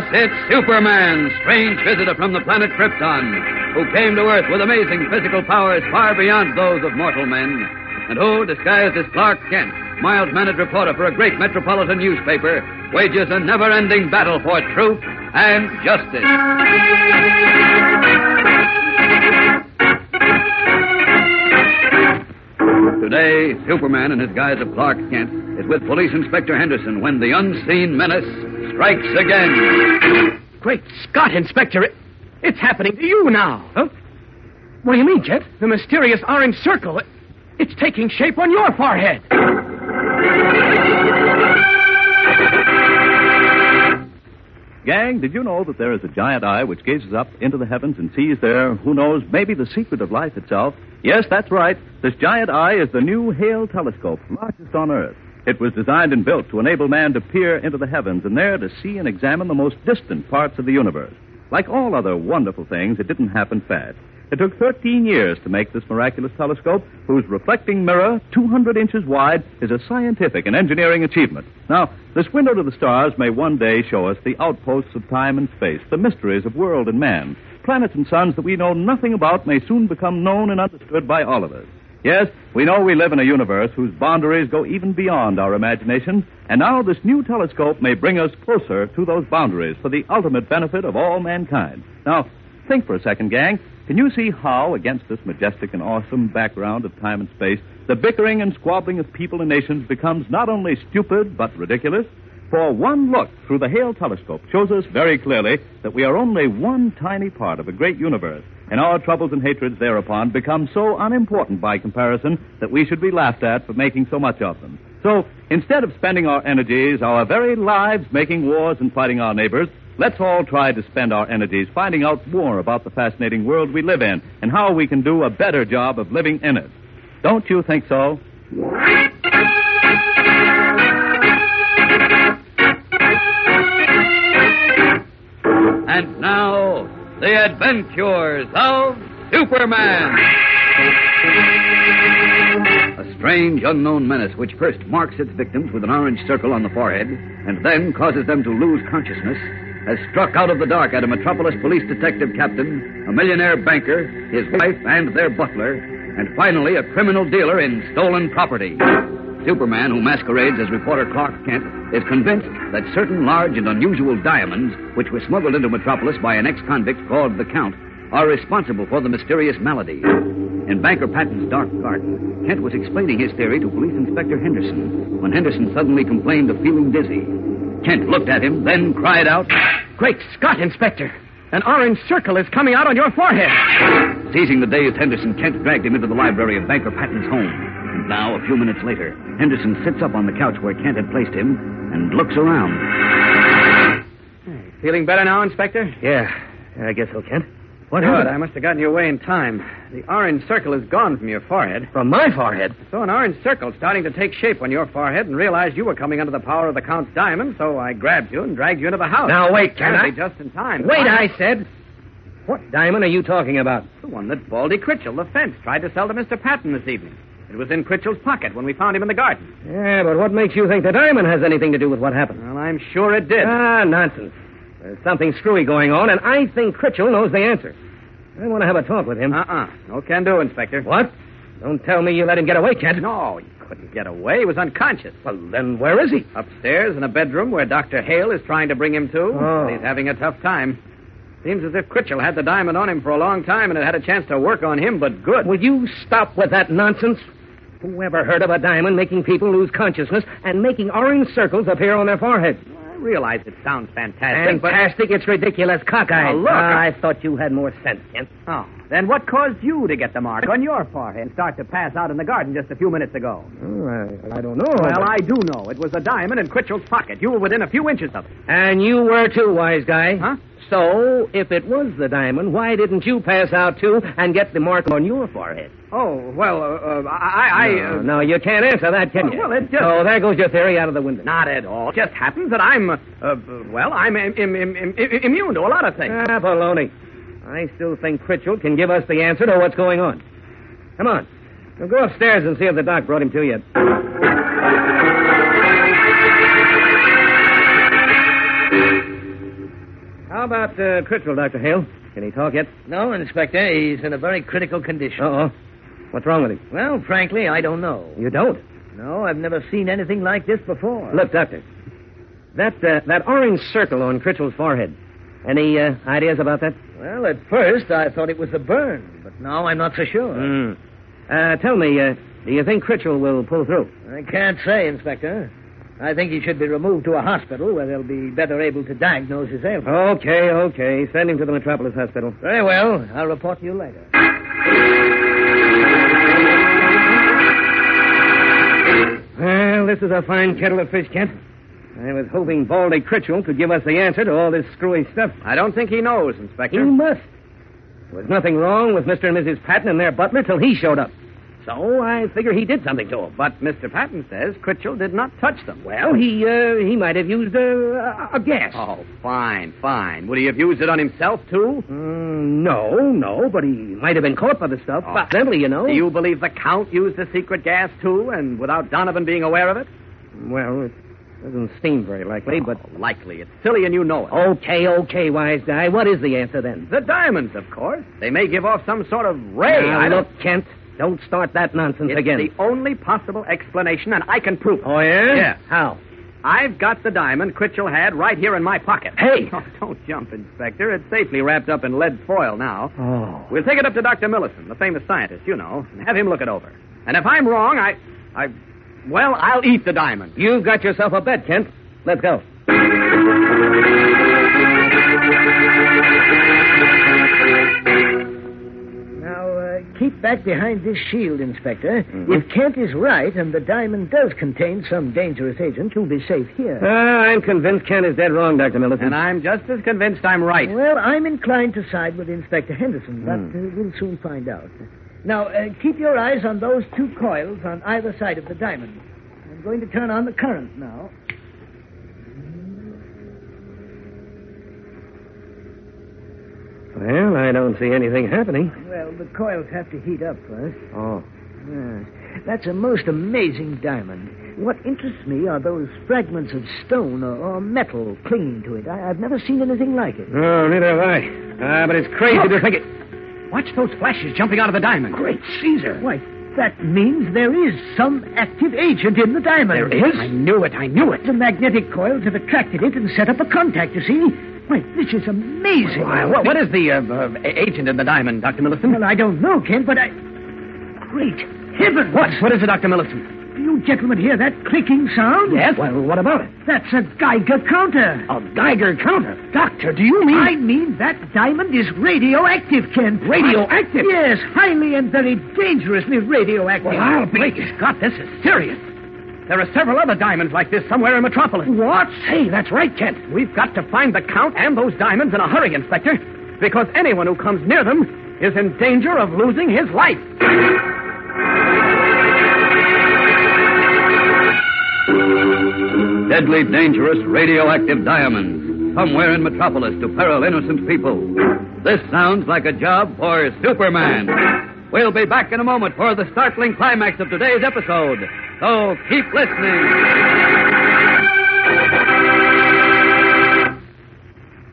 Yes, it's Superman, strange visitor from the planet Krypton, who came to Earth with amazing physical powers far beyond those of mortal men, and who, disguised as Clark Kent, mild-mannered reporter for a great metropolitan newspaper, wages a never-ending battle for truth and justice. Today, Superman, in his guise of Clark Kent, is with Police Inspector Henderson when the unseen menace strikes again. Great Scott, Inspector. It, it's happening to you now. Huh? What do you mean, Jet? The mysterious orange circle. It, it's taking shape on your forehead. Gang, did you know that there is a giant eye which gazes up into the heavens and sees there, who knows, maybe the secret of life itself? Yes, that's right. This giant eye is the new Hale telescope, largest on Earth. It was designed and built to enable man to peer into the heavens and there to see and examine the most distant parts of the universe. Like all other wonderful things, it didn't happen fast. It took 13 years to make this miraculous telescope, whose reflecting mirror, 200 inches wide, is a scientific and engineering achievement. Now, this window to the stars may one day show us the outposts of time and space, the mysteries of world and man. Planets and suns that we know nothing about may soon become known and understood by all of us. Yes, we know we live in a universe whose boundaries go even beyond our imagination, and now this new telescope may bring us closer to those boundaries for the ultimate benefit of all mankind. Now, think for a second, gang. Can you see how, against this majestic and awesome background of time and space, the bickering and squabbling of people and nations becomes not only stupid but ridiculous? For one look through the Hale telescope shows us very clearly that we are only one tiny part of a great universe, and our troubles and hatreds thereupon become so unimportant by comparison that we should be laughed at for making so much of them. So, instead of spending our energies, our very lives, making wars and fighting our neighbors, let's all try to spend our energies finding out more about the fascinating world we live in and how we can do a better job of living in it. Don't you think so? And now, the adventures of Superman. A strange, unknown menace which first marks its victims with an orange circle on the forehead and then causes them to lose consciousness has struck out of the dark at a Metropolis police detective captain, a millionaire banker, his wife, and their butler, and finally a criminal dealer in stolen property. Superman, who masquerades as reporter Clark Kent, is convinced that certain large and unusual diamonds, which were smuggled into Metropolis by an ex convict called the Count, are responsible for the mysterious malady. In Banker Patton's dark garden, Kent was explaining his theory to Police Inspector Henderson when Henderson suddenly complained of feeling dizzy. Kent looked at him, then cried out, Great Scott, Inspector! An orange circle is coming out on your forehead. Seizing the dazed Henderson, Kent dragged him into the library of Banker Patton's home. Now, a few minutes later, Henderson sits up on the couch where Kent had placed him and looks around. Feeling better now, Inspector? Yeah, I guess so, Kent. What Good. happened? I must have gotten you away in time. The orange circle is gone from your forehead. From my forehead? So an orange circle starting to take shape on your forehead and realized you were coming under the power of the Count's diamond, so I grabbed you and dragged you into the house. Now, wait, Kent. Apparently I... just in time. Wait, I said. What diamond are you talking about? The one that Baldy Critchell, the fence, tried to sell to Mr. Patton this evening. It was in Critchell's pocket when we found him in the garden. Yeah, but what makes you think the diamond has anything to do with what happened? Well, I'm sure it did. Ah, nonsense. There's something screwy going on, and I think Critchell knows the answer. I want to have a talk with him. Uh-uh. No can do, Inspector. What? Don't tell me you let him get away, Kent. No, he couldn't get away. He was unconscious. Well, then where is he? Upstairs in a bedroom where Dr. Hale is trying to bring him to. Oh. He's having a tough time. Seems as if Critchell had the diamond on him for a long time and it had a chance to work on him, but good. Will you stop with that nonsense? Who ever heard of a diamond making people lose consciousness and making orange circles appear on their foreheads? I'm realize it sounds fantastic, but... Fantastic, it's ridiculous, cockeyed. Oh, look, Ah, I- I thought you had more sense, Kent. Oh, then what caused you to get the mark on your forehead and start to pass out in the garden just a few minutes ago? Oh, I, I don't know. Well, I do know. It was a diamond in Critchell's pocket. You were within a few inches of it. And you were too, wise guy. Huh? So, if it was the diamond, why didn't you pass out too and get the mark on your forehead? Oh, well, uh, uh, I... I no, uh, no, you can't answer that, can you? well, it just- So there goes your theory out of the window. Not at all. It just happens that I'm, uh, uh, well, I'm Im- Im- Im- Im- Im- immune to a lot of things. Ah, baloney. I still think Critchell can give us the answer to what's going on. Come on. We'll go upstairs and see if the doc brought him to you. How about uh, Critchell, Dr. Hale? Can he talk yet? No, Inspector. He's in a very critical condition. Uh-oh. What's wrong with him? Well, frankly, I don't know. You don't? No, I've never seen anything like this before. Look, Doctor. That, uh, that orange circle on Critchell's forehead. Any uh, ideas about that? Well, at first I thought it was a burn, but now I'm not so sure. Hmm. Uh, tell me, uh, do you think Critchell will pull through? I can't say, Inspector. I think he should be removed to a hospital where they'll be better able to diagnose his ailment. Okay, okay. Send him to the Metropolis Hospital. Very well. I'll report to you later. Well, this is a fine kettle of fish, Kent. I was hoping Baldy Critchell could give us the answer to all this screwy stuff. I don't think he knows, Inspector. He must. There was nothing wrong with Mr. and Mrs. Patton and their butler till he showed up. So I figure he did something to them. But Mr. Patton says Critchell did not touch them. Well, he uh, he might have used a, a, gas. Oh, fine, fine. Would he have used it on himself, too? Mm, no, no, but he might have been caught by the stuff. Oh. Accidentally, you know. Do you believe the Count used the secret gas, too, and without Donovan being aware of it? Well, it doesn't seem very likely, but. Oh, likely. It's silly and you know it. Okay, okay, wise guy. What is the answer then? The diamonds, of course. They may give off some sort of ray. Now, I don't... look, Kent, don't start that nonsense It's again. It's the only possible explanation, and I can prove it. Oh, yeah? Yeah. How? I've got the diamond Critchell had right here in my pocket. Hey! Oh, don't jump, Inspector. It's safely wrapped up in lead foil now. Oh. We'll take it up to Dr. Millison, the famous scientist, you know, and have him look it over. And if I'm wrong, I. I. Well, I'll eat the diamond. You've got yourself a bet, Kent. Let's go. Now, uh, keep back behind this shield, Inspector. Mm-hmm. If Kent is right and the diamond does contain some dangerous agent, you'll be safe here. Uh, I'm convinced Kent is dead wrong, Dr. Millicent. And I'm just as convinced I'm right. Well, I'm inclined to side with Inspector Henderson, but Hmm. uh, we'll soon find out. Now, uh, keep your eyes on those two coils on either side of the diamond. I'm going to turn on the current now. Well, I don't see anything happening. Well, the coils have to heat up first. Oh. Yes. That's a most amazing diamond. What interests me are those fragments of stone or, or metal clinging to it. I, I've never seen anything like it. Oh, neither have I. Ah, but it's crazy to think it. Watch those flashes jumping out of the diamond. Great Caesar! Why, that means there is some active agent in the diamond. There is? I knew it. I knew it. The magnetic coils have attracted it and set up a contact, you see. Why, this is amazing. What, what is the uh, uh, agent in the diamond, Dr. Millison? Well, I don't know, Ken, but I. Great heavens! What? What is it, Dr. Millison? Do you gentlemen hear that clicking sound? Yes? Well, what about it? That's a Geiger counter. A Geiger counter. Doctor, do you mean... I mean that diamond is radioactive, Ken. Radioactive? Yes, highly and very dangerously radioactive. Well, I'll be... Scott, this is serious. There are several other diamonds like this somewhere in Metropolis. What? Hey, that's right, Kent. We've got to find the Count and those diamonds in a hurry, Inspector, because anyone who comes near them is in danger of losing his life. Deadly dangerous radioactive diamonds. Somewhere in Metropolis to peril innocent people. This sounds like a job for Superman. We'll be back in a moment for the startling climax of today's episode. So keep listening.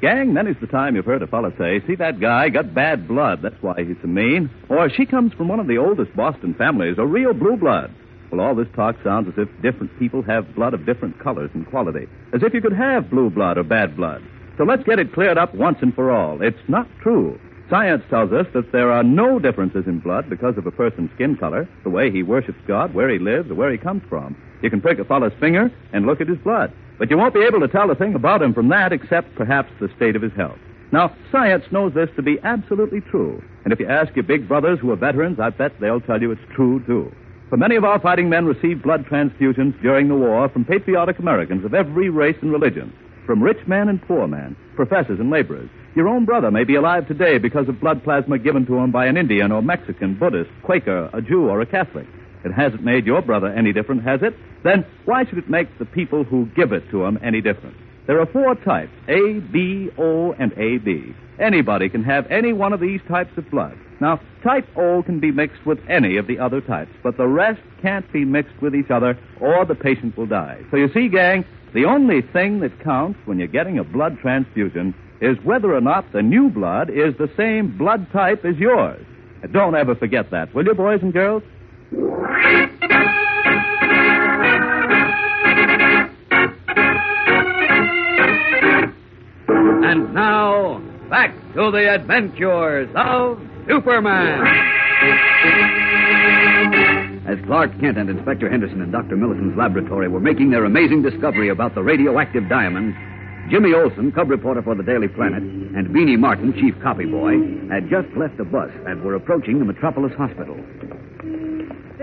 Gang, many's the time you've heard a fella say, see that guy got bad blood, that's why he's so mean. Or she comes from one of the oldest Boston families, a real blue blood. Well, all this talk sounds as if different people have blood of different colors and quality. As if you could have blue blood or bad blood. So let's get it cleared up once and for all. It's not true. Science tells us that there are no differences in blood because of a person's skin color, the way he worships God, where he lives, or where he comes from. You can prick a fellow's finger and look at his blood. But you won't be able to tell a thing about him from that except perhaps the state of his health. Now, science knows this to be absolutely true. And if you ask your big brothers who are veterans, I bet they'll tell you it's true, too. For many of our fighting men received blood transfusions during the war from patriotic Americans of every race and religion, from rich men and poor men, professors and laborers. Your own brother may be alive today because of blood plasma given to him by an Indian or Mexican, Buddhist, Quaker, a Jew, or a Catholic. It hasn't made your brother any different, has it? Then why should it make the people who give it to him any different? There are four types A, B, O, and AB. Anybody can have any one of these types of blood. Now, type O can be mixed with any of the other types, but the rest can't be mixed with each other or the patient will die. So you see, gang, the only thing that counts when you're getting a blood transfusion is whether or not the new blood is the same blood type as yours. Don't ever forget that, will you, boys and girls? And now, back to the adventures of Superman. As Clark Kent and Inspector Henderson in Dr. Millicent's laboratory were making their amazing discovery about the radioactive diamond, Jimmy Olsen, cub reporter for the Daily Planet, and Beanie Martin, chief copy boy, had just left the bus and were approaching the Metropolis Hospital.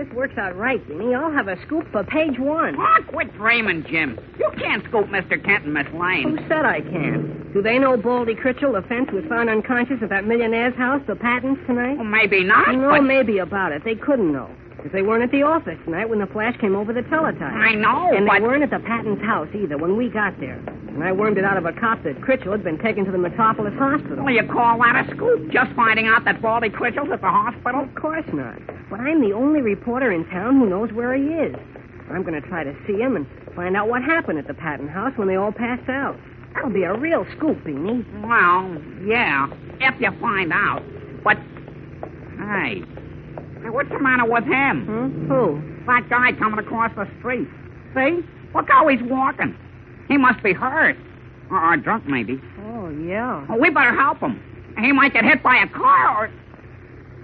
This works out right, Beanie. I'll have a scoop for page one. Oh, quit dreaming, Jim. You can't scoop Mr. Kent and Miss Lane. Who said I can? Do they know Baldy Critchell, the fence, was found unconscious at that millionaire's house, the Pattons, tonight? Well, maybe not, no, but maybe about it. They couldn't know. Because they weren't at the office tonight when the flash came over the teletype. I know, And but they weren't at the Pattons' house either when we got there. And I wormed it out of a cop that Critchell had been taken to the Metropolis Hospital. well, you call that a scoop? Just finding out that Baldy Critchell's at the hospital? Of course not. But I'm the only reporter in town who knows where he is. I'm going to try to see him and find out what happened at the Patton house when they all passed out. That'll be a real scoop, Beanie. Well, yeah, if you find out. But, hey, hey, what's the matter with him? Hmm? Who? That guy coming across the street. See? Look how he's walking. He must be hurt. Or, or drunk, maybe. Oh, yeah. Well, we better help him. He might get hit by a car or...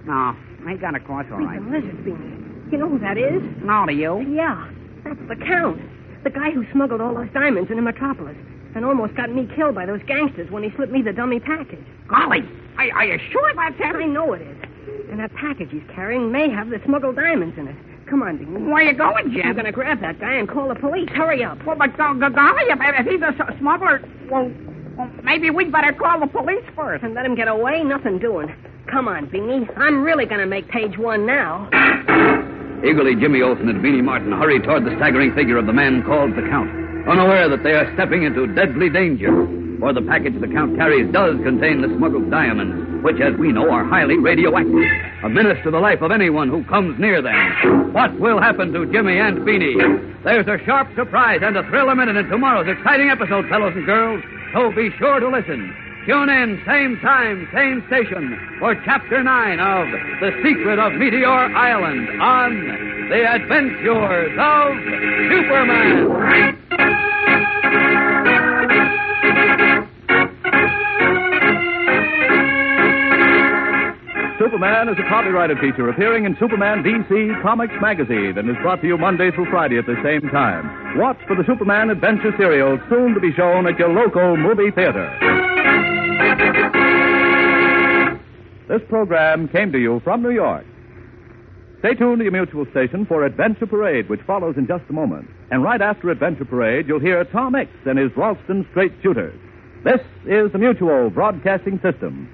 No, he got across all right. He's a lizard, Beanie. You know who that is? No to you. Yeah, that's the Count. The guy who smuggled all those diamonds into Metropolis and almost got me killed by those gangsters when he slipped me the dummy package. Golly, are, are you sure that's I him? know it is. And that package he's carrying may have the smuggled diamonds in it. Come on, Beanie. Where are you going, Jim? I'm going to grab that guy and call the police. Hurry up. Well, but uh, go- go- golly, if, if he's a smuggler, well, well, maybe we'd better call the police first. And let him get away? Nothing doing. Come on, Beanie. I'm really going to make page one now. Eagerly, Jimmy Olsen and Beanie Martin hurry toward the staggering figure of the man called the Count, unaware that they are stepping into deadly danger. For the package the Count carries does contain the smuggled diamonds, which, as we know, are highly radioactive. A menace to the life of anyone who comes near them. What will happen to Jimmy and Beanie? There's a sharp surprise and a thrill a minute in tomorrow's exciting episode, fellows and girls. So be sure to listen. Tune in, same time, same station, for Chapter 9 of The Secret of Meteor Island on The Adventures of Superman. Superman is a copyrighted feature appearing in Superman DC Comics Magazine and is brought to you Monday through Friday at the same time. Watch for the Superman Adventure serial soon to be shown at your local movie theater. This program came to you from New York. Stay tuned to your mutual station for Adventure Parade, which follows in just a moment. And right after Adventure Parade, you'll hear Tom Mix and his Ralston Straight Shooters. This is the Mutual Broadcasting System.